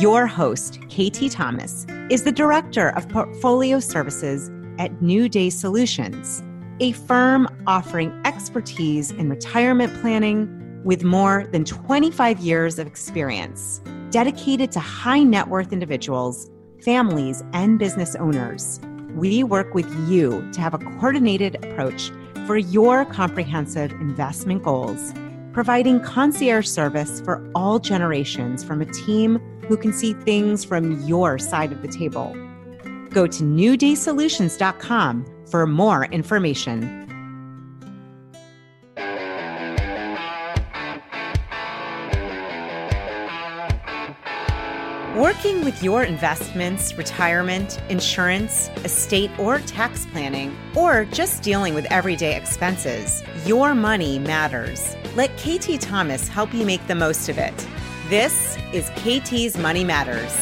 Your host, KT Thomas, is the Director of Portfolio Services at New Day Solutions, a firm offering expertise in retirement planning with more than 25 years of experience, dedicated to high net worth individuals, families, and business owners. We work with you to have a coordinated approach for your comprehensive investment goals, providing concierge service for all generations from a team who can see things from your side of the table. Go to newdaysolutions.com for more information. Working with your investments, retirement, insurance, estate, or tax planning, or just dealing with everyday expenses, your money matters. Let KT Thomas help you make the most of it. This is KT's Money Matters.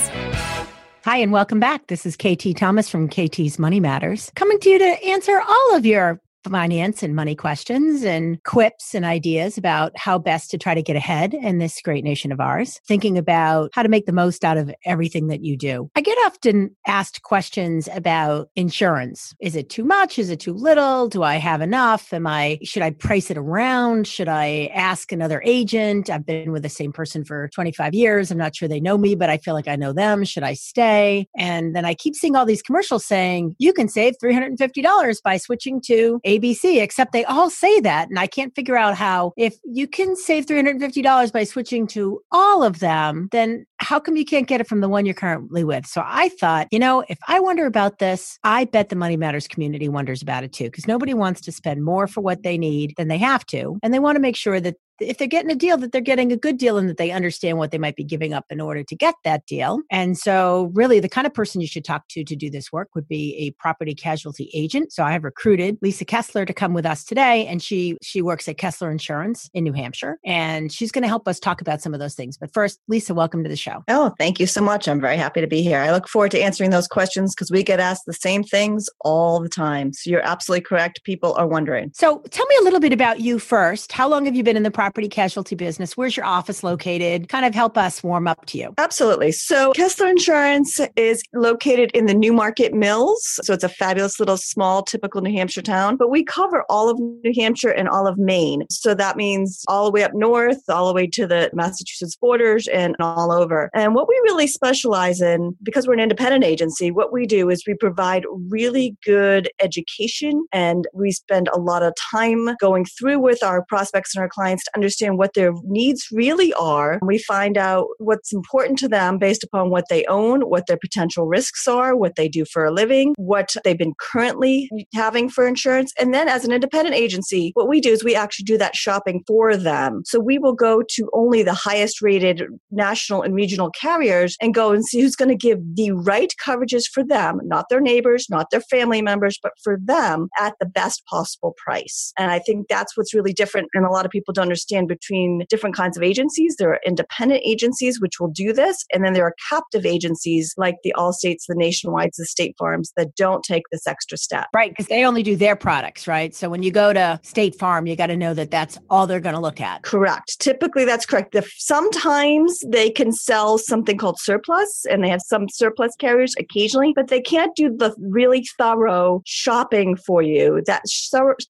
Hi, and welcome back. This is KT Thomas from KT's Money Matters, coming to you to answer all of your finance and money questions and quips and ideas about how best to try to get ahead in this great nation of ours, thinking about how to make the most out of everything that you do. I get often asked questions about insurance. Is it too much? Is it too little? Do I have enough? Am I should I price it around? Should I ask another agent? I've been with the same person for 25 years. I'm not sure they know me, but I feel like I know them. Should I stay? And then I keep seeing all these commercials saying you can save $350 by switching to ABC, except they all say that. And I can't figure out how, if you can save $350 by switching to all of them, then how come you can't get it from the one you're currently with? So I thought, you know, if I wonder about this, I bet the Money Matters community wonders about it too, because nobody wants to spend more for what they need than they have to. And they want to make sure that if they're getting a deal that they're getting a good deal and that they understand what they might be giving up in order to get that deal. And so really the kind of person you should talk to to do this work would be a property casualty agent. So i have recruited lisa kessler to come with us today and she she works at kessler insurance in new hampshire and she's going to help us talk about some of those things. But first lisa welcome to the show. Oh thank you so much. I'm very happy to be here. I look forward to answering those questions because we get asked the same things all the time. So you're absolutely correct. People are wondering. So tell me a little bit about you first. How long have you been in the property property casualty business. Where's your office located? Kind of help us warm up to you. Absolutely. So, Kessler Insurance is located in the Newmarket Mills. So, it's a fabulous little small, typical New Hampshire town, but we cover all of New Hampshire and all of Maine. So, that means all the way up north, all the way to the Massachusetts borders, and all over. And what we really specialize in, because we're an independent agency, what we do is we provide really good education and we spend a lot of time going through with our prospects and our clients to understand what their needs really are. We find out what's important to them based upon what they own, what their potential risks are, what they do for a living, what they've been currently having for insurance. And then as an independent agency, what we do is we actually do that shopping for them. So we will go to only the highest rated national and regional carriers and go and see who's going to give the right coverages for them, not their neighbors, not their family members, but for them at the best possible price. And I think that's what's really different. And a lot of people don't understand understand between different kinds of agencies. There are independent agencies which will do this, and then there are captive agencies like the Allstates, the Nationwides, the State Farms that don't take this extra step. Right, because they only do their products, right? So when you go to State Farm, you got to know that that's all they're going to look at. Correct. Typically, that's correct. The, sometimes they can sell something called surplus, and they have some surplus carriers occasionally, but they can't do the really thorough shopping for you, that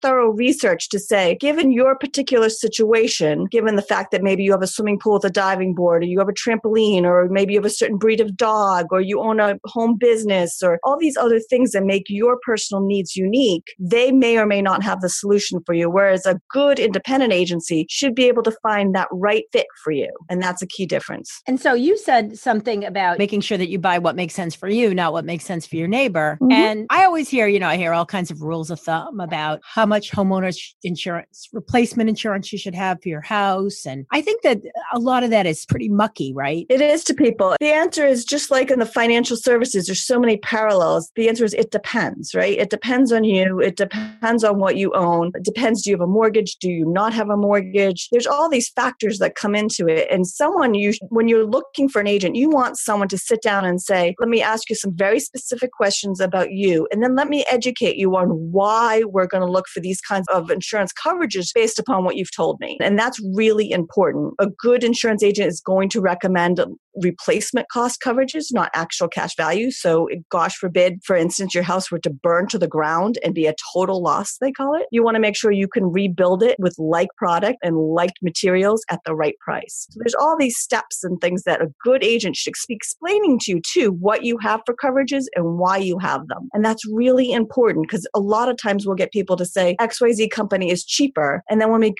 thorough research to say, given your particular situation, situation, given the fact that maybe you have a swimming pool with a diving board, or you have a trampoline, or maybe you have a certain breed of dog, or you own a home business, or all these other things that make your personal needs unique, they may or may not have the solution for you. Whereas a good independent agency should be able to find that right fit for you. And that's a key difference. And so you said something about making sure that you buy what makes sense for you, not what makes sense for your neighbor. Mm-hmm. And I always hear, you know, I hear all kinds of rules of thumb about how much homeowners insurance, replacement insurance you should have your house. And I think that a lot of that is pretty mucky, right? It is to people. The answer is just like in the financial services, there's so many parallels. The answer is it depends, right? It depends on you. It depends on what you own. It depends do you have a mortgage? Do you not have a mortgage? There's all these factors that come into it. And someone you when you're looking for an agent, you want someone to sit down and say, "Let me ask you some very specific questions about you and then let me educate you on why we're going to look for these kinds of insurance coverages based upon what you've told me." And that's really important. A good insurance agent is going to recommend replacement cost coverages, not actual cash value. So, gosh forbid, for instance, your house were to burn to the ground and be a total loss, they call it. You want to make sure you can rebuild it with like product and like materials at the right price. So, there's all these steps and things that a good agent should be explaining to you, too, what you have for coverages and why you have them. And that's really important because a lot of times we'll get people to say XYZ company is cheaper. And then when we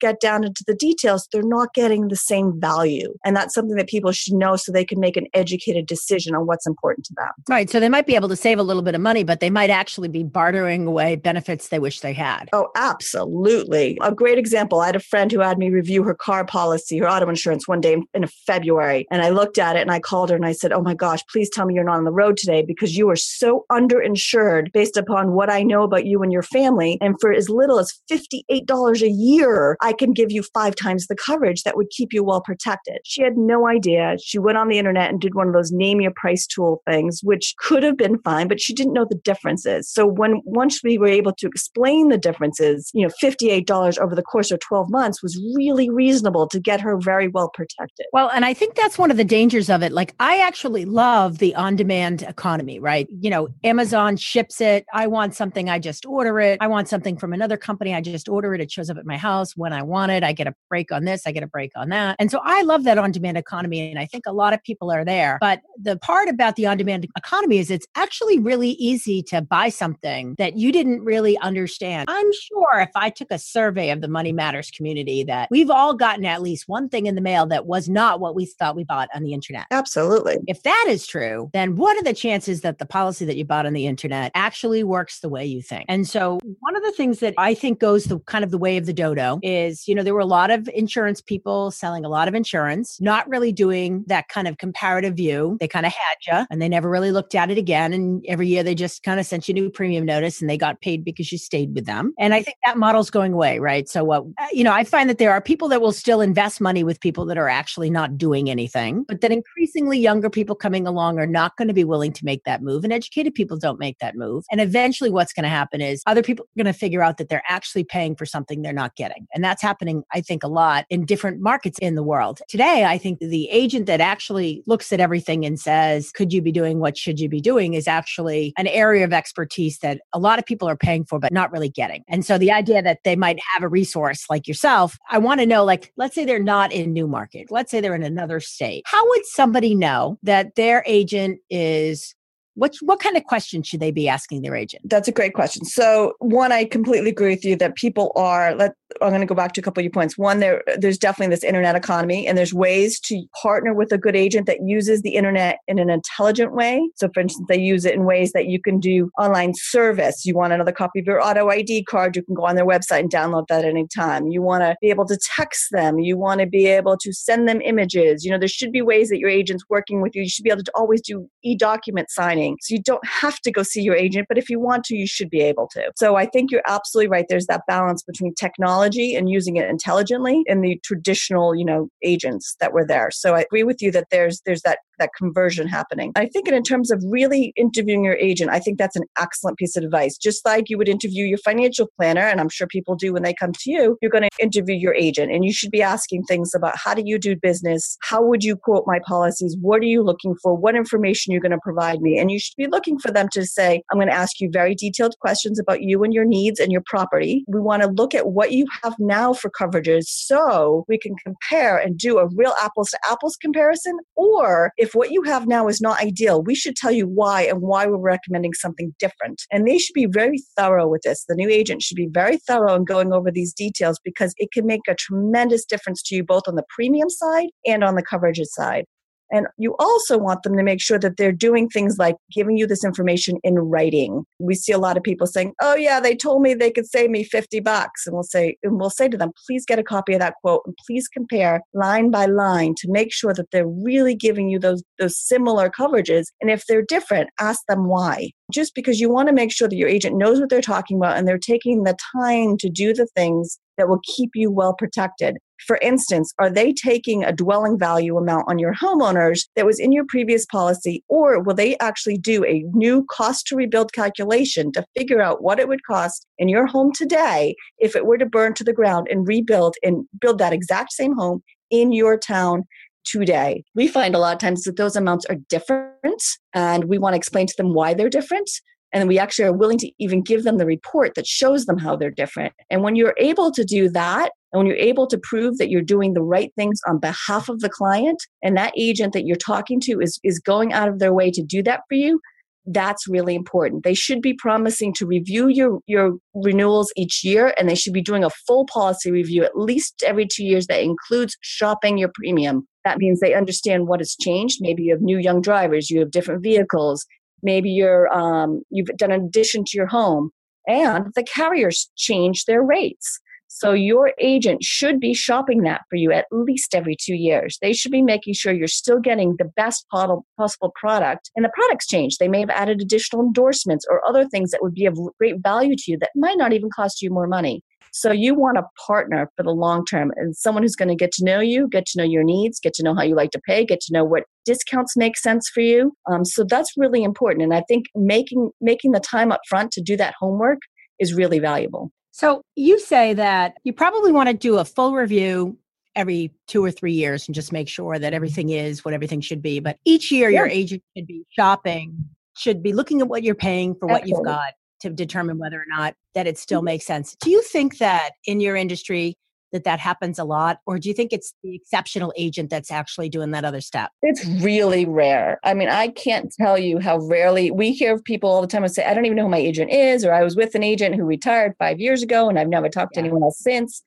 get down into the details, they're not getting the same value. And that's something that people should know so they can make an educated decision on what's important to them. Right. So they might be able to save a little bit of money, but they might actually be bartering away benefits they wish they had. Oh, absolutely. A great example I had a friend who had me review her car policy, her auto insurance one day in February. And I looked at it and I called her and I said, Oh my gosh, please tell me you're not on the road today because you are so underinsured based upon what I know about you and your family. And for as little as $58 a year, I can give you five times the coverage that would keep you well protected. She had no idea. She went on the internet and did one of those name your price tool things, which could have been fine, but she didn't know the differences. So when once we were able to explain the differences, you know, $58 over the course of 12 months was really reasonable to get her very well protected. Well, and I think that's one of the dangers of it. Like I actually love the on-demand economy, right? You know, Amazon ships it. I want something, I just order it. I want something from another company, I just order it. It shows up at my house when I want it. I get a break on this, I get a break on that. And so I love that on-demand economy and I think a lot of people are there. But the part about the on demand economy is it's actually really easy to buy something that you didn't really understand. I'm sure if I took a survey of the Money Matters community, that we've all gotten at least one thing in the mail that was not what we thought we bought on the internet. Absolutely. If that is true, then what are the chances that the policy that you bought on the internet actually works the way you think? And so, one of the things that I think goes the kind of the way of the dodo is, you know, there were a lot of insurance people selling a lot of insurance, not really doing that kind of comparative view. They kind of had you and they never really looked at it again. And every year they just kind of sent you a new premium notice and they got paid because you stayed with them. And I think that model's going away, right? So, what, uh, you know, I find that there are people that will still invest money with people that are actually not doing anything, but that increasingly younger people coming along are not going to be willing to make that move. And educated people don't make that move. And eventually, what's going to happen is other people are going to figure out that they're actually paying for something they're not getting. And that's happening, I think, a lot in different markets in the world. Today, I think the agent that actually looks at everything and says, could you be doing what should you be doing is actually an area of expertise that a lot of people are paying for, but not really getting. And so the idea that they might have a resource like yourself, I want to know, like, let's say they're not in Newmarket. let's say they're in another state. How would somebody know that their agent is what what kind of questions should they be asking their agent? That's a great question. So one, I completely agree with you that people are. Let I'm going to go back to a couple of your points. One, there there's definitely this internet economy, and there's ways to partner with a good agent that uses the internet in an intelligent way. So, for instance, they use it in ways that you can do online service. You want another copy of your auto ID card, you can go on their website and download that at any time. You want to be able to text them. You want to be able to send them images. You know, there should be ways that your agent's working with you. You should be able to always do e-document signing, so you don't have to go see your agent. But if you want to, you should be able to. So, I think you're absolutely right. There's that balance between technology technology and using it intelligently in the traditional, you know, agents that were there. So I agree with you that there's there's that that conversion happening. I think in terms of really interviewing your agent, I think that's an excellent piece of advice. Just like you would interview your financial planner, and I'm sure people do when they come to you, you're going to interview your agent and you should be asking things about how do you do business? How would you quote my policies? What are you looking for? What information you're going to provide me? And you should be looking for them to say, I'm going to ask you very detailed questions about you and your needs and your property. We want to look at what you have now for coverages so we can compare and do a real apples to apples comparison. Or if what you have now is not ideal, we should tell you why and why we're recommending something different. And they should be very thorough with this. The new agent should be very thorough in going over these details because it can make a tremendous difference to you both on the premium side and on the coverage side. And you also want them to make sure that they're doing things like giving you this information in writing. We see a lot of people saying, "Oh yeah, they told me they could save me 50 bucks." And we'll say and we'll say to them, "Please get a copy of that quote and please compare line by line to make sure that they're really giving you those those similar coverages. And if they're different, ask them why." Just because you want to make sure that your agent knows what they're talking about and they're taking the time to do the things that will keep you well protected For instance, are they taking a dwelling value amount on your homeowners that was in your previous policy, or will they actually do a new cost to rebuild calculation to figure out what it would cost in your home today if it were to burn to the ground and rebuild and build that exact same home in your town today. We find a lot of times that those amounts are different and we want to explain to them why they're different. And we actually are willing to even give them the report that shows them how they're different. And when you're able to do that, and when you're able to prove that you're doing the right things on behalf of the client, and that agent that you're talking to is, is going out of their way to do that for you, that's really important. They should be promising to review your, your renewals each year, and they should be doing a full policy review at least every two years that includes shopping your premium. That means they understand what has changed. Maybe you have new young drivers, you have different vehicles, maybe you're um, you've done an addition to your home, and the carriers change their rates. So your agent should be shopping that for you at least every two years. They should be making sure you're still getting the best possible product. And the products change. They may have added additional endorsements or other things that would be of great value to you that might not even cost you more money. So you want a partner for the long term and someone who's going to get to know you, get to know your needs, get to know how you like to pay, get to know what discounts make sense for you. Um, so that's really important. And I think making making the time up front to do that homework is really valuable. So you say that you probably want to do a full review every two or three years and just make sure that everything is what everything should be. But each year, yeah. your agent should be shopping, should be looking at what you're paying for what you've got to determine whether or not that it still mm-hmm. makes sense. Do you think that in your industry that that happens a lot or do you think it's the exceptional agent that's actually doing that other step? It's really rare. I mean, I can't tell you how rarely we hear people all the time say I don't even know who my agent is or I was with an agent who retired 5 years ago and I've never talked yeah. to anyone else since.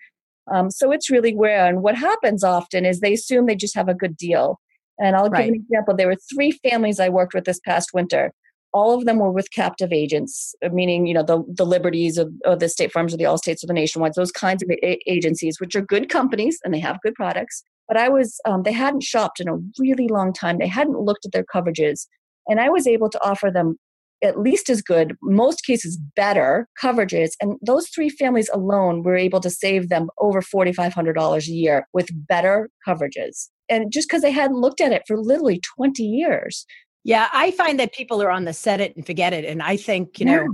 Um, so it's really rare. And what happens often is they assume they just have a good deal. And I'll right. give an example. There were three families I worked with this past winter all of them were with captive agents, uh, meaning you know the the Liberties of, of the State Farms or the Allstates or the Nationwides, those kinds of a- agencies, which are good companies and they have good products. But I was um, they hadn't shopped in a really long time. They hadn't looked at their coverages, and I was able to offer them at least as good, most cases better coverages. And those three families alone were able to save them over $4,500 a year with better coverages. And just because they hadn't looked at it for literally 20 years. Yeah, I find that people are on the set it and forget it. And I think, you know,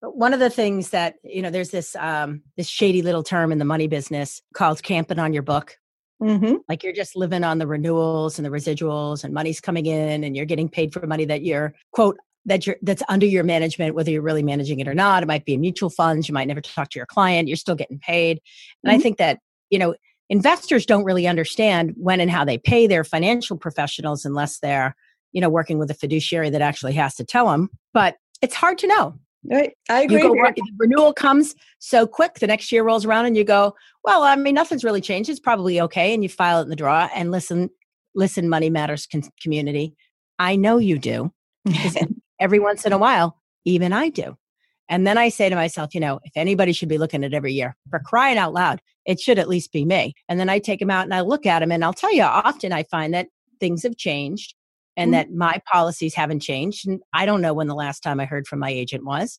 one of the things that, you know, there's this um this shady little term in the money business called camping on your book. Mm-hmm. Like you're just living on the renewals and the residuals and money's coming in and you're getting paid for money that you're quote that you're that's under your management, whether you're really managing it or not. It might be in mutual funds, you might never talk to your client, you're still getting paid. And mm-hmm. I think that, you know, investors don't really understand when and how they pay their financial professionals unless they're you know, working with a fiduciary that actually has to tell them. But it's hard to know. Right. I agree. Go, renewal comes so quick. The next year rolls around and you go, well, I mean, nothing's really changed. It's probably okay. And you file it in the draw and listen, listen, money matters con- community. I know you do. every once in a while, even I do. And then I say to myself, you know, if anybody should be looking at every year for crying out loud, it should at least be me. And then I take them out and I look at them and I'll tell you, often I find that things have changed and mm-hmm. that my policies haven't changed. And I don't know when the last time I heard from my agent was.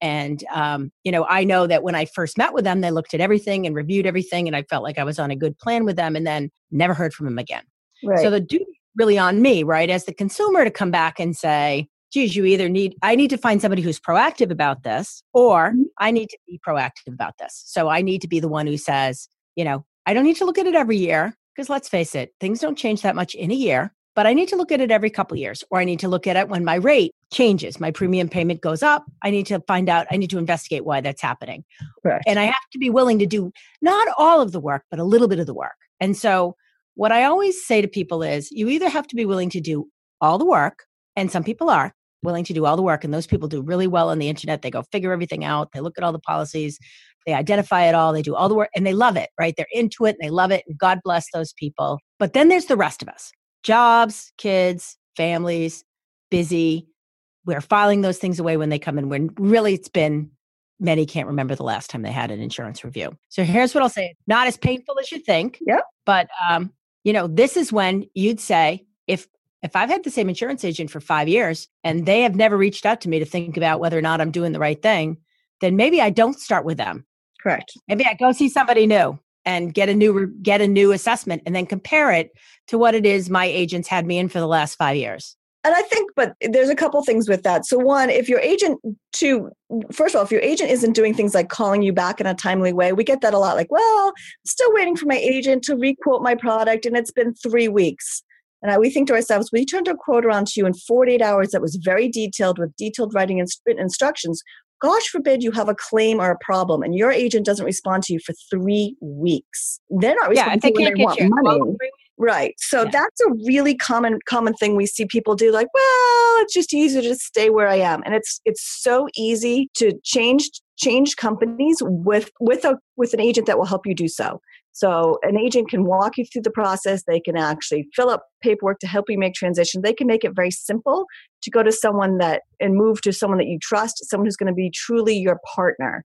And, um, you know, I know that when I first met with them, they looked at everything and reviewed everything. And I felt like I was on a good plan with them and then never heard from them again. Right. So the duty really on me, right, as the consumer to come back and say, geez, you either need, I need to find somebody who's proactive about this or mm-hmm. I need to be proactive about this. So I need to be the one who says, you know, I don't need to look at it every year because let's face it, things don't change that much in a year but I need to look at it every couple years, or I need to look at it when my rate changes, my premium payment goes up. I need to find out, I need to investigate why that's happening. Correct. And I have to be willing to do not all of the work, but a little bit of the work. And so, what I always say to people is you either have to be willing to do all the work, and some people are willing to do all the work, and those people do really well on the internet. They go figure everything out, they look at all the policies, they identify it all, they do all the work, and they love it, right? They're into it and they love it, and God bless those people. But then there's the rest of us jobs, kids, families, busy. We're filing those things away when they come in. When really it's been many can't remember the last time they had an insurance review. So here's what I'll say: not as painful as you think. Yep. But um, you know, this is when you'd say if if I've had the same insurance agent for five years and they have never reached out to me to think about whether or not I'm doing the right thing, then maybe I don't start with them. Correct. Maybe I go see somebody new and get a new get a new assessment and then compare it to what it is my agents had me in for the last 5 years. And I think, but there's a couple things with that. So, one, if your agent, to first of all, if your agent isn't doing things like calling you back in a timely way, we get that a lot. Like, well, still waiting for my agent to requote my product, and it's been three weeks. And I, we think to ourselves, we turned a quote around to you in 48 hours that was very detailed with detailed writing and instructions. Gosh forbid you have a claim or a problem and your agent doesn't respond to you for three weeks. They're not responding yeah, they when they want money. Right. So yeah. that's a really common common thing we see people do like, well, it's just easier to stay where I am. And it's it's so easy to change change companies with with a with an agent that will help you do so. So an agent can walk you through the process. They can actually fill up paperwork to help you make transition. They can make it very simple to go to someone that and move to someone that you trust, someone who's going to be truly your partner.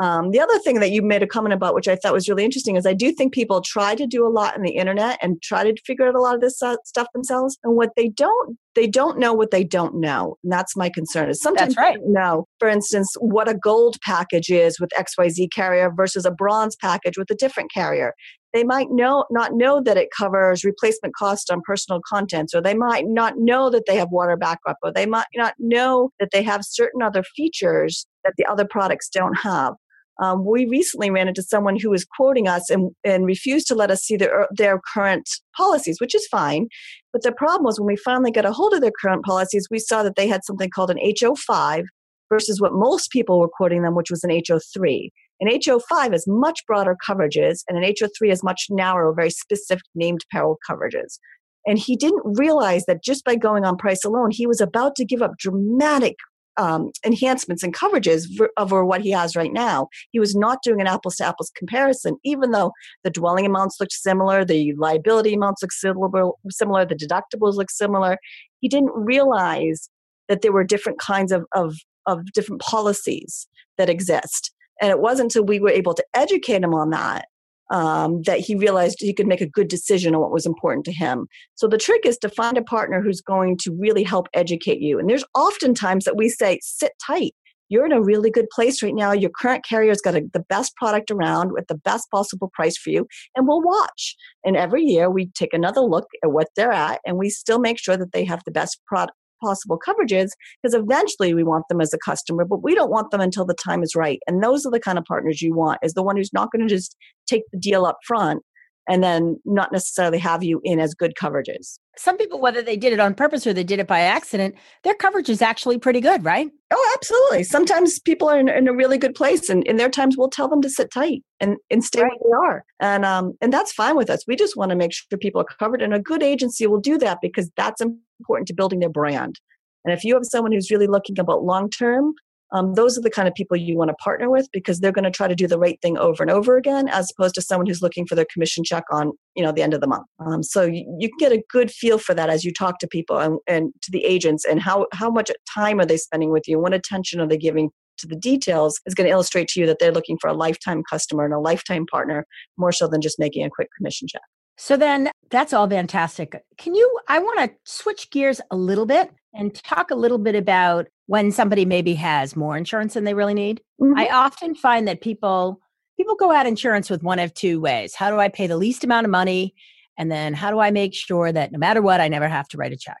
Um, the other thing that you made a comment about, which I thought was really interesting, is I do think people try to do a lot on the internet and try to figure out a lot of this uh, stuff themselves. And what they don't, they don't know what they don't know. And that's my concern. Is sometimes that's right. know, for instance, what a gold package is with XYZ carrier versus a bronze package with a different carrier. They might know not know that it covers replacement cost on personal contents, or they might not know that they have water backup, or they might not know that they have certain other features that the other products don't have. Um, we recently ran into someone who was quoting us and, and refused to let us see their, their current policies, which is fine. But the problem was when we finally got a hold of their current policies, we saw that they had something called an HO5 versus what most people were quoting them, which was an HO3. An HO5 has much broader coverages, and an HO3 has much narrower, very specific named peril coverages. And he didn't realize that just by going on price alone, he was about to give up dramatic um, enhancements and coverages over what he has right now. He was not doing an apples to apples comparison, even though the dwelling amounts looked similar, the liability amounts look similar, the deductibles look similar. He didn't realize that there were different kinds of, of, of different policies that exist. And it wasn't until we were able to educate him on that um, that he realized he could make a good decision on what was important to him. So the trick is to find a partner who's going to really help educate you. And there's often times that we say, sit tight. You're in a really good place right now. Your current carrier's got a, the best product around with the best possible price for you, and we'll watch. And every year we take another look at what they're at, and we still make sure that they have the best product, possible coverages because eventually we want them as a customer but we don't want them until the time is right and those are the kind of partners you want is the one who's not going to just take the deal up front and then not necessarily have you in as good coverages. Some people, whether they did it on purpose or they did it by accident, their coverage is actually pretty good, right? Oh, absolutely. Sometimes people are in, in a really good place, and in their times, we'll tell them to sit tight and, and stay right. where they are, and um, and that's fine with us. We just want to make sure people are covered, and a good agency will do that because that's important to building their brand. And if you have someone who's really looking about long term, um, those are the kind of people you want to partner with because they're going to try to do the right thing over and over again as opposed to someone who's looking for their commission check on you know the end of the month um, so you, you, can get a good feel for that as you talk to people and, and to the agents and how, how much time are they spending with you what attention are they giving to the details is going to illustrate to you that they're looking for a lifetime customer and a lifetime partner more so than just making a quick commission check so then that's all fantastic. Can you, I want to switch gears a little bit and talk a little bit about when somebody maybe has more insurance than they really need. Mm-hmm. I often find that people, people go at insurance with one of two ways. How do I pay the least amount of money? And then how do I make sure that no matter what, I never have to write a check?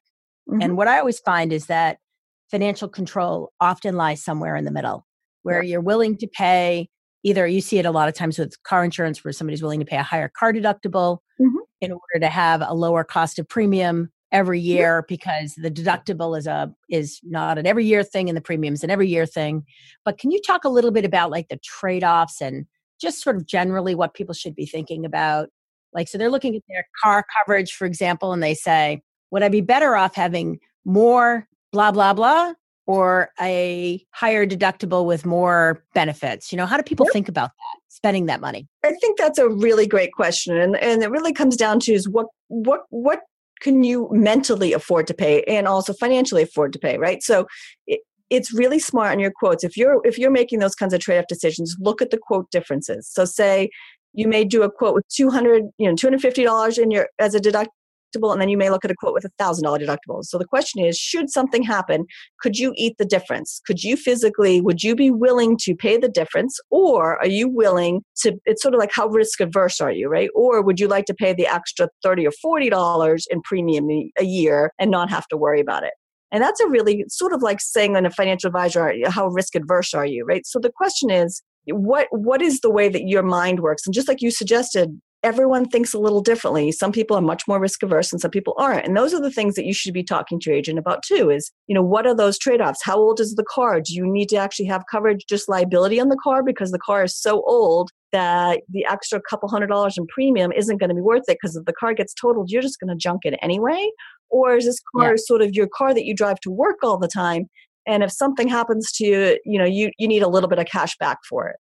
Mm-hmm. And what I always find is that financial control often lies somewhere in the middle where yeah. you're willing to pay either you see it a lot of times with car insurance where somebody's willing to pay a higher car deductible mm-hmm. in order to have a lower cost of premium every year because the deductible is a is not an every year thing and the premiums an every year thing. But can you talk a little bit about like the trade-offs and just sort of generally what people should be thinking about? Like so they're looking at their car coverage for example and they say would i be better off having more blah blah blah or a higher deductible with more benefits? You know, how do people yep. think about that, spending that money? I think that's a really great question. And, and it really comes down to is what, what, what can you mentally afford to pay and also financially afford to pay, right? So it, it's really smart in your quotes. If you're, if you're making those kinds of trade-off decisions, look at the quote differences. So say you may do a quote with 200, you know, $250 in your, as a deduct, deductible and then you may look at a quote with a thousand dollar deductible. So the question is should something happen could you eat the difference? Could you physically would you be willing to pay the difference or are you willing to it's sort of like how risk averse are you right? Or would you like to pay the extra 30 or 40 dollars in premium a year and not have to worry about it? And that's a really sort of like saying on a financial advisor how risk adverse are you right? So the question is what what is the way that your mind works? And just like you suggested everyone thinks a little differently. Some people are much more risk averse and some people aren't. And those are the things that you should be talking to your agent about too is, you know, what are those trade-offs? How old is the car? Do you need to actually have coverage just liability on the car because the car is so old that the extra couple hundred dollars in premium isn't going to be worth it because if the car gets totaled, you're just going to junk it anyway? Or is this car yeah. sort of your car that you drive to work all the time? And if something happens to you, you know, you, you need a little bit of cash back for it.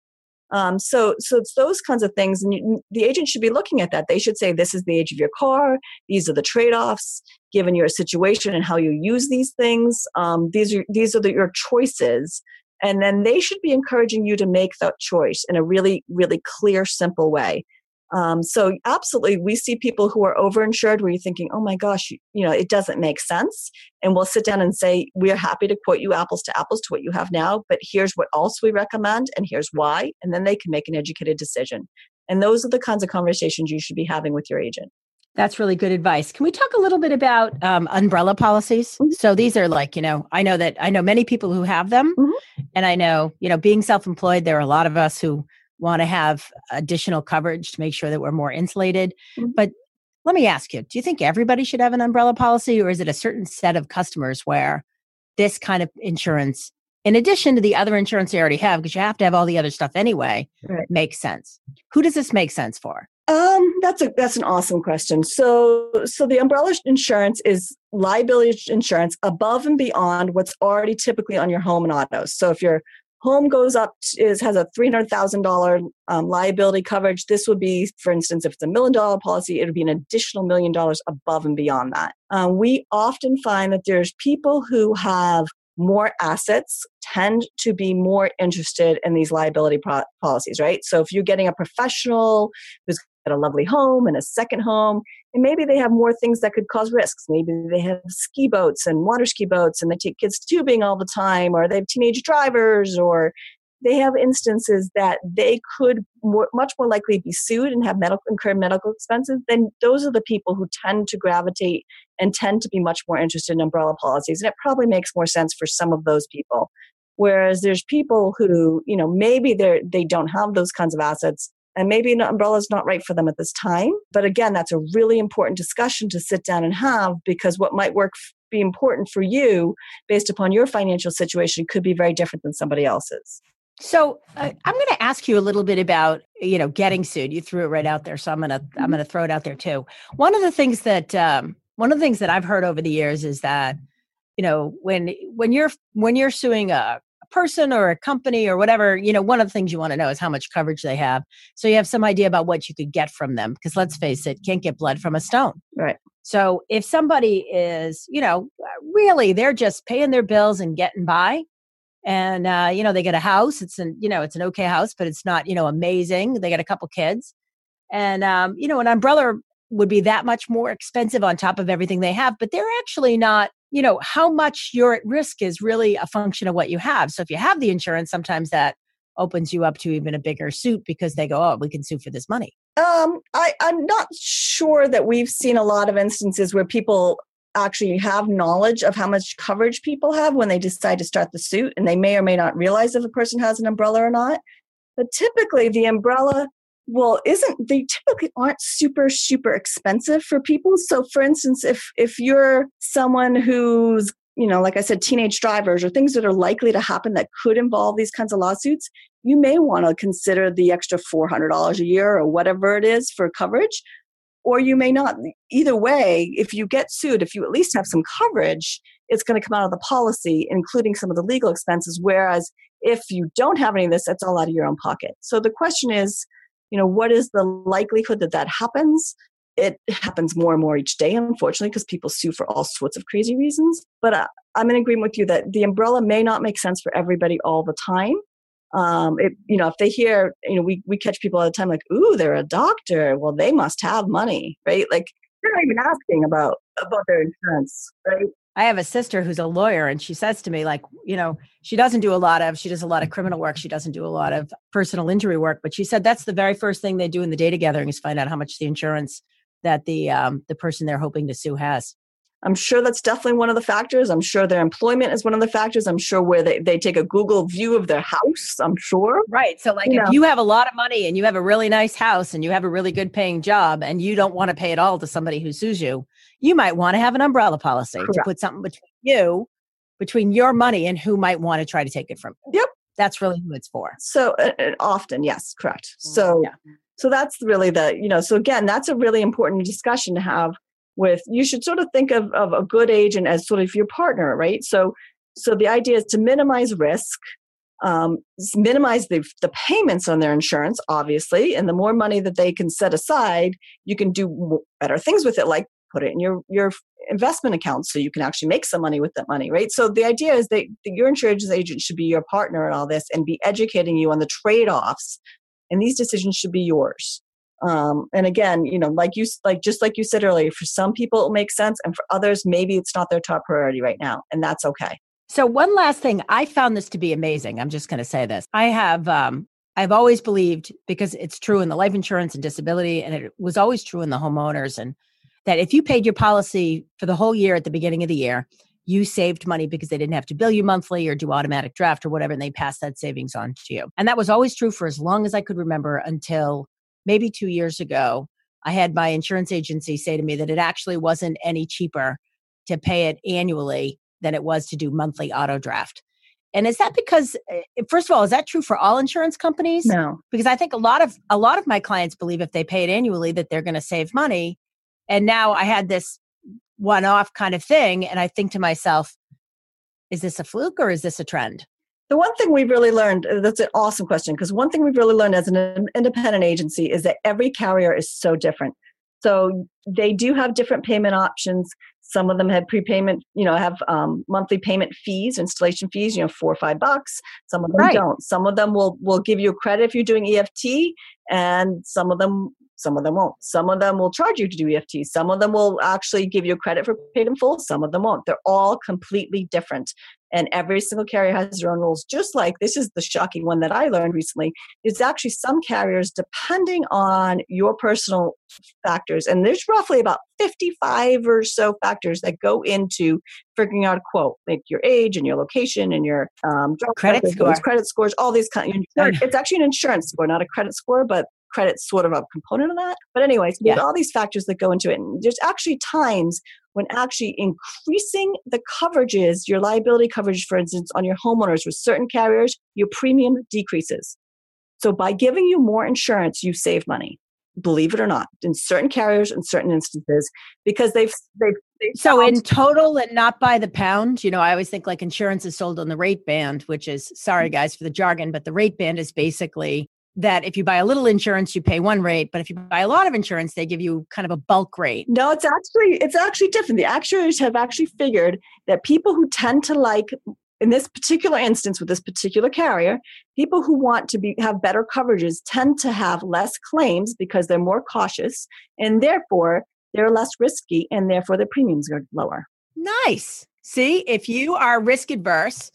Um, so, so it's those kinds of things, and you, the agent should be looking at that. They should say, "This is the age of your car. These are the trade-offs given your situation and how you use these things. Um, these are these are the, your choices." And then they should be encouraging you to make that choice in a really, really clear, simple way. Um, so absolutely, we see people who are overinsured where you're thinking, oh my gosh, you, you, know, it doesn't make sense. And we'll sit down and say, we are happy to quote you apples to apples to what you have now, but here's what else we recommend and here's why. And then they can make an educated decision. And those are the kinds of conversations you should be having with your agent. That's really good advice. Can we talk a little bit about um, umbrella policies? Mm-hmm. So these are like, you know, I know that I know many people who have them. Mm-hmm. And I know, you know, being self employed, there are a lot of us who want to have additional coverage to make sure that we're more insulated. Mm-hmm. But let me ask you do you think everybody should have an umbrella policy, or is it a certain set of customers where this kind of insurance, in addition to the other insurance you already have, because you have to have all the other stuff anyway, right. makes sense? Who does this make sense for? Um, that's a that's an awesome question. So so the umbrella insurance is liability insurance above and beyond what's already typically on your home and auto. So if you're home goes up is has a $300000 um, liability coverage this would be for instance if it's a million dollar policy it would be an additional million dollars above and beyond that. Um, we often find that there's people who have more assets tend to be more interested in these liability pro- policies right? So if you're getting a professional who's got a lovely home and a second home and maybe they have more things that could cause risks. Maybe they have ski boats and water ski boats and they take kids tubing all the time, or they have teenage drivers, or they have instances that they could more, much more likely be sued and have medical incur medical expenses. Then those are the people who tend to gravitate and tend to be much more interested in umbrella policies. And it probably makes more sense for some of those people. Whereas there's people who, you know, maybe they they don't have those kinds of assets and maybe an umbrella is not right for them at this time. But again, that's a really important discussion to sit down and have because what might work be important for you based upon your financial situation could be very different than somebody else's. So uh, I'm going to ask you a little bit about you know getting sued. You threw it right out there, so I'm going to I'm mm-hmm. going to throw it out there too. One of the things that um, one of the things that I've heard over the years is that you know when when you're when you're suing a person or a company or whatever, you know, one of the things you want to know is how much coverage they have. So you have some idea about what you could get from them. Because let's face it, can't get blood from a stone. Right. So if somebody is, you know, really they're just paying their bills and getting by, and uh, you know they get a house. It's an you know it's an okay house, but it's not you know amazing. They got a couple kids, and um, you know an umbrella would be that much more expensive on top of everything they have. But they're actually not you know, how much you're at risk is really a function of what you have. So if you have the insurance, sometimes that opens you up to even a bigger suit because they go, oh, we can sue for this money. Um, I, I'm not sure that we've seen a lot of instances where people actually have knowledge of how much coverage people have when they decide to start the suit, and they may or may not realize if a person has an umbrella or not. But typically, the umbrella well isn't they typically aren't super super expensive for people. So for instance if if you're someone who's you know like i said teenage drivers or things that are likely to happen that could involve these kinds of lawsuits you may want to consider the extra $400 a year or whatever it is for coverage or you may not. Either way if you get sued if you at least have some coverage it's going to come out of the policy including some of the legal expenses whereas if you don't have any of this that's all out of your own pocket. So the question is you know what is the likelihood that that happens? It happens more and more each day unfortunately because people sue for all sorts of crazy reasons. But uh, i'm in agreement with you that the umbrella may not make sense for everybody all the time. Um, it, you know if they hear you know we, we catch people all the time like ooh they're a doctor. Well they must have money right? Like they're not even asking about about their insurance, right? I have a sister who's a lawyer and she says to me like, you know, she doesn't do a lot of she does a lot of criminal work, she doesn't do a lot of personal injury work, but she said that's the very first thing they do in the data gathering is find out how much the insurance that the um the person they're hoping to sue has. I'm sure that's definitely one of the factors. I'm sure their employment is one of the factors. I'm sure where they, they take a Google view of their house, I'm sure. Right. So, like, you if know. you have a lot of money and you have a really nice house and you have a really good paying job and you don't want to pay it all to somebody who sues you, you might want to have an umbrella policy Correct. to put something between you, between your money and who might want to try to take it from you. Yep. That's really who it's for. So, uh, uh often, yes, correct. Mm, so, yeah. so that's really the, you know, so again, that's a really important discussion to have with you should sort of think of, of a good agent as sort of your partner right so so the idea is to minimize risk um, minimize the, the payments on their insurance obviously and the more money that they can set aside you can do better things with it like put it in your your investment account so you can actually make some money with that money right? So the idea is that your insurance agent should be your partner in all this and be educating you on the trade-offs and these decisions should be yours. Um, and again you know like you like just like you said earlier for some people it makes sense and for others maybe it's not their top priority right now and that's okay. So one last thing i found this to be amazing i'm just going to say this. I have um, i've always believed because it's true in the life insurance and disability and it was always true in the homeowners and that if you paid your policy for the whole year at the beginning of the year you saved money because they didn't have to bill you monthly or do automatic draft or whatever and they passed that savings on to you and that was always true for as long as i could remember until maybe two years ago, I had my insurance agency say to me that it actually wasn't any cheaper to pay it annually than it was to do monthly auto draft. And is that because eh, first of all, is that true for all insurance companies? No. Because I think a lot of a lot of my clients believe if they pay it annually that they're going to save money. And now I had this one-off kind of thing and I think to myself, is this a fluke or is this a trend? the one thing we've really learned uh, that's an awesome question because one thing we've really learned as an independent agency is that every carrier is so different so they do have different payment options some of them have prepayment you know have um, monthly payment fees installation fees you know four or five bucks some of them right. don't some of them will will give you a credit if you're doing eft and some of them some of them won't. Some of them will charge you to do EFT. Some of them will actually give you credit for paid in full. Some of them won't. They're all completely different. And every single carrier has their own rules. Just like this is the shocking one that I learned recently. Is actually some carriers, depending on your personal factors, and there's roughly about 55 or so factors that go into figuring out a quote, like your age and your location and your um, credit scores, credit scores, all these kind. Of, it's actually an insurance score, not a credit score, but credit's sort of a component of that. But anyways, yeah. there's all these factors that go into it. And there's actually times when actually increasing the coverages, your liability coverage, for instance, on your homeowners with certain carriers, your premium decreases. So by giving you more insurance, you save money. Believe it or not, in certain carriers, in certain instances, because they've they've, they've so in total and not by the pound. You know, I always think like insurance is sold on the rate band, which is sorry mm. guys for the jargon, but the rate band is basically that if you buy a little insurance you pay one rate but if you buy a lot of insurance they give you kind of a bulk rate. No it's actually it's actually different. The actuaries have actually figured that people who tend to like in this particular instance with this particular carrier people who want to be have better coverages tend to have less claims because they're more cautious and therefore they're less risky and therefore their premiums are lower. Nice. See if you are risk adverse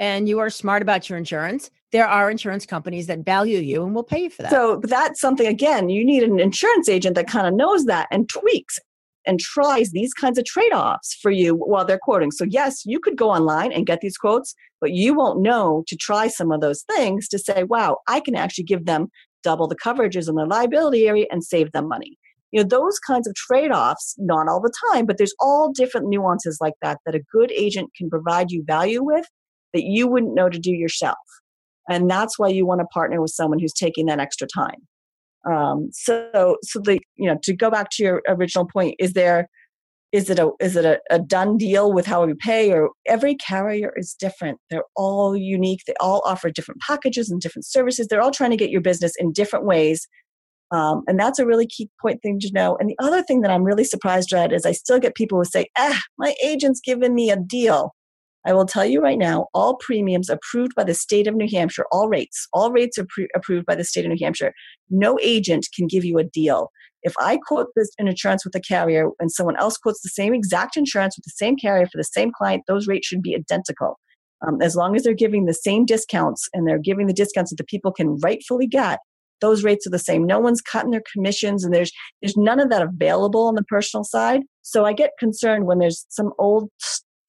and you are smart about your insurance there are insurance companies that value you and will pay you for that. So that's something, again, you need an insurance agent that kind of knows that and tweaks and tries these kinds of trade offs for you while they're quoting. So, yes, you could go online and get these quotes, but you won't know to try some of those things to say, wow, I can actually give them double the coverages in the liability area and save them money. You know, those kinds of trade offs, not all the time, but there's all different nuances like that that a good agent can provide you value with that you wouldn't know to do yourself. And that's why you want to partner with someone who's taking that extra time. Um, so so the you know to go back to your original point is there is it a is it a, a done deal with how we pay or every carrier is different. They're all unique they all offer different packages and different services. They're all trying to get your business in different ways. Um, and that's a really key point thing to know. And the other thing that i'm really surprised at is i still get people who say ah my agent's given me a deal I will tell you right now, all premiums approved by the state of New Hampshire, all rates, all rates are pre- approved by the state of New Hampshire. No agent can give you a deal. If I quote this in insurance with a carrier and someone else quotes the same exact insurance with the same carrier for the same client, those rates should be identical. Um, as long as they're giving the same discounts and they're giving the discounts that the people can rightfully get, those rates are the same. No one's cutting their commissions and there's there's none of that available on the personal side. So I get concerned when there's some old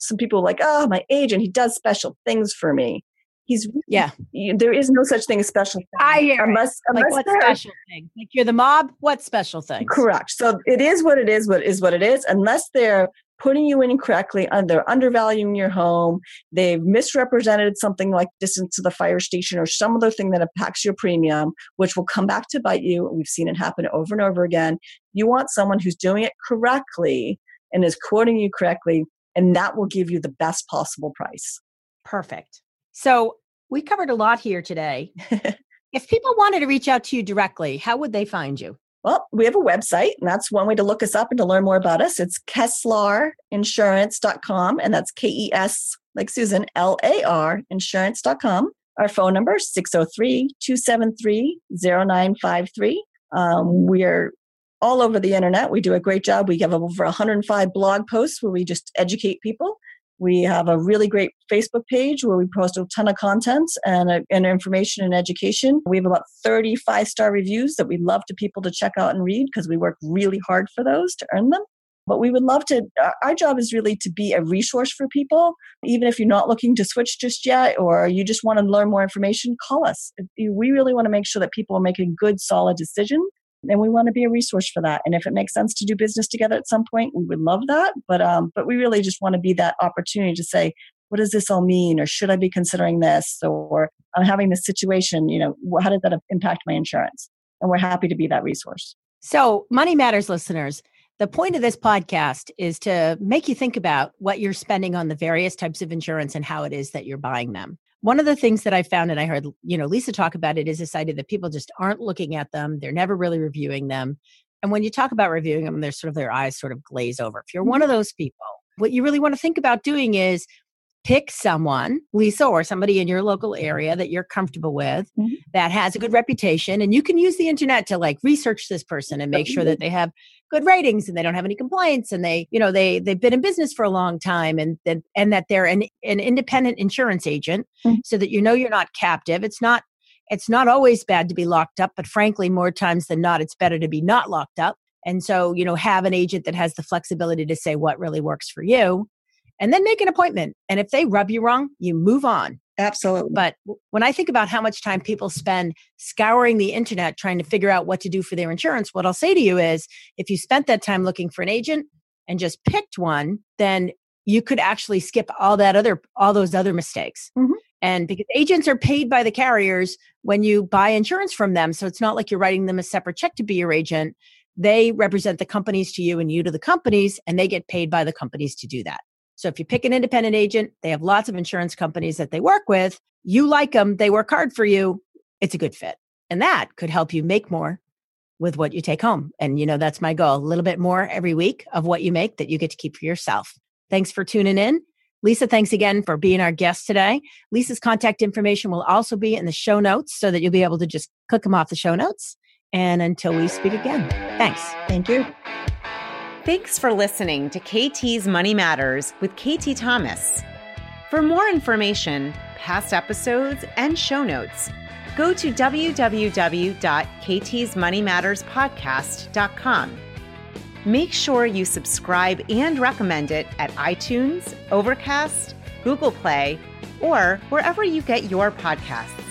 some people like, oh, my agent, he does special things for me. He's yeah. There is no such thing as special. I hear unless, unless like what special thing? Like you're the mob. What special thing? Correct. So it is what it is. What is what it is. Unless they're putting you in incorrectly, and they're undervaluing your home. They've misrepresented something like distance to the fire station or some other thing that impacts your premium, which will come back to bite you. We've seen it happen over and over again. You want someone who's doing it correctly and is quoting you correctly, and that will give you the best possible price. Perfect. So we covered a lot here today. if people wanted to reach out to you directly, how would they find you? Well, we have a website, and that's one way to look us up and to learn more about us. It's KeslaRinsurance.com, and that's K E S, like Susan, L A R, insurance.com. Our phone number is 603 273 0953. Um, we're all over the internet. We do a great job. We have over 105 blog posts where we just educate people. We have a really great Facebook page where we post a ton of content and, uh, and information and education. We have about 30 five star reviews that we love to people to check out and read because we work really hard for those to earn them. But we would love to, our job is really to be a resource for people. Even if you're not looking to switch just yet or you just want to learn more information, call us. We really want to make sure that people are making good, solid decisions and we want to be a resource for that. And if it makes sense to do business together at some point, we would love that. But um, but we really just want to be that opportunity to say, what does this all mean, or should I be considering this, or I'm having this situation. You know, how did that impact my insurance? And we're happy to be that resource. So, Money Matters listeners, the point of this podcast is to make you think about what you're spending on the various types of insurance and how it is that you're buying them one of the things that I found, and I heard, you know, Lisa talk about it, is this idea that people just aren't looking at them. They're never really reviewing them. And when you talk about reviewing them, they're sort of their eyes sort of glaze over. If you're one of mm-hmm. those people, what you really want to think about doing is pick someone, Lisa, or somebody in your local area that you're comfortable with mm-hmm. that has a good reputation. And you can use the internet to like research this person and make sure that they have good ratings and they don't have any complaints and they, you know, they they've been in business for a long time and that and that they're an, an independent insurance agent mm-hmm. so that you know you're not captive. It's not it's not always bad to be locked up, but frankly, more times than not, it's better to be not locked up. And so, you know, have an agent that has the flexibility to say what really works for you and then make an appointment. And if they rub you wrong, you move on. Absolutely. But when I think about how much time people spend scouring the internet trying to figure out what to do for their insurance, what I'll say to you is if you spent that time looking for an agent and just picked one, then you could actually skip all that other all those other mistakes. Mm-hmm. And because agents are paid by the carriers when you buy insurance from them, so it's not like you're writing them a separate check to be your agent. They represent the companies to you and you to the companies, and they get paid by the companies to do that. So if you pick an independent agent, they have lots of insurance companies that they work with. You like them, they work hard for you. It's a good fit. And that could help you make more with what you take home. And you know, that's my goal. A little bit more every week of what you make that you get to keep for yourself. Thanks for tuning in. Lisa, thanks again for being our guest today. Lisa's contact information will also be in the show notes so that you'll be able to just click them off the show notes. And until we speak again, thanks. Thank you. Thanks for listening to KT's Money Matters with KT Thomas. For more information, past episodes, and show notes, go to www.ktsmoneymatterspodcast.com. Make sure you subscribe and recommend it at iTunes, Overcast, Google Play, or wherever you get your podcasts.